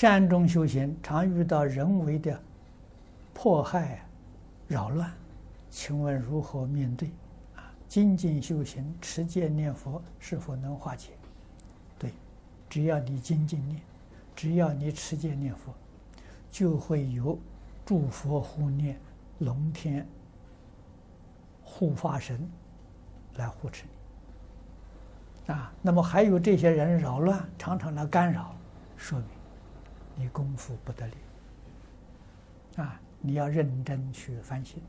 山中修行常遇到人为的迫害、扰乱，请问如何面对？啊，精进修行、持戒念佛是否能化解？对，只要你精进念，只要你持戒念佛，就会有诸佛护念、龙天护法神来护持你。啊，那么还有这些人扰乱，常常来干扰，说明功夫不得了。啊，你要认真去反省。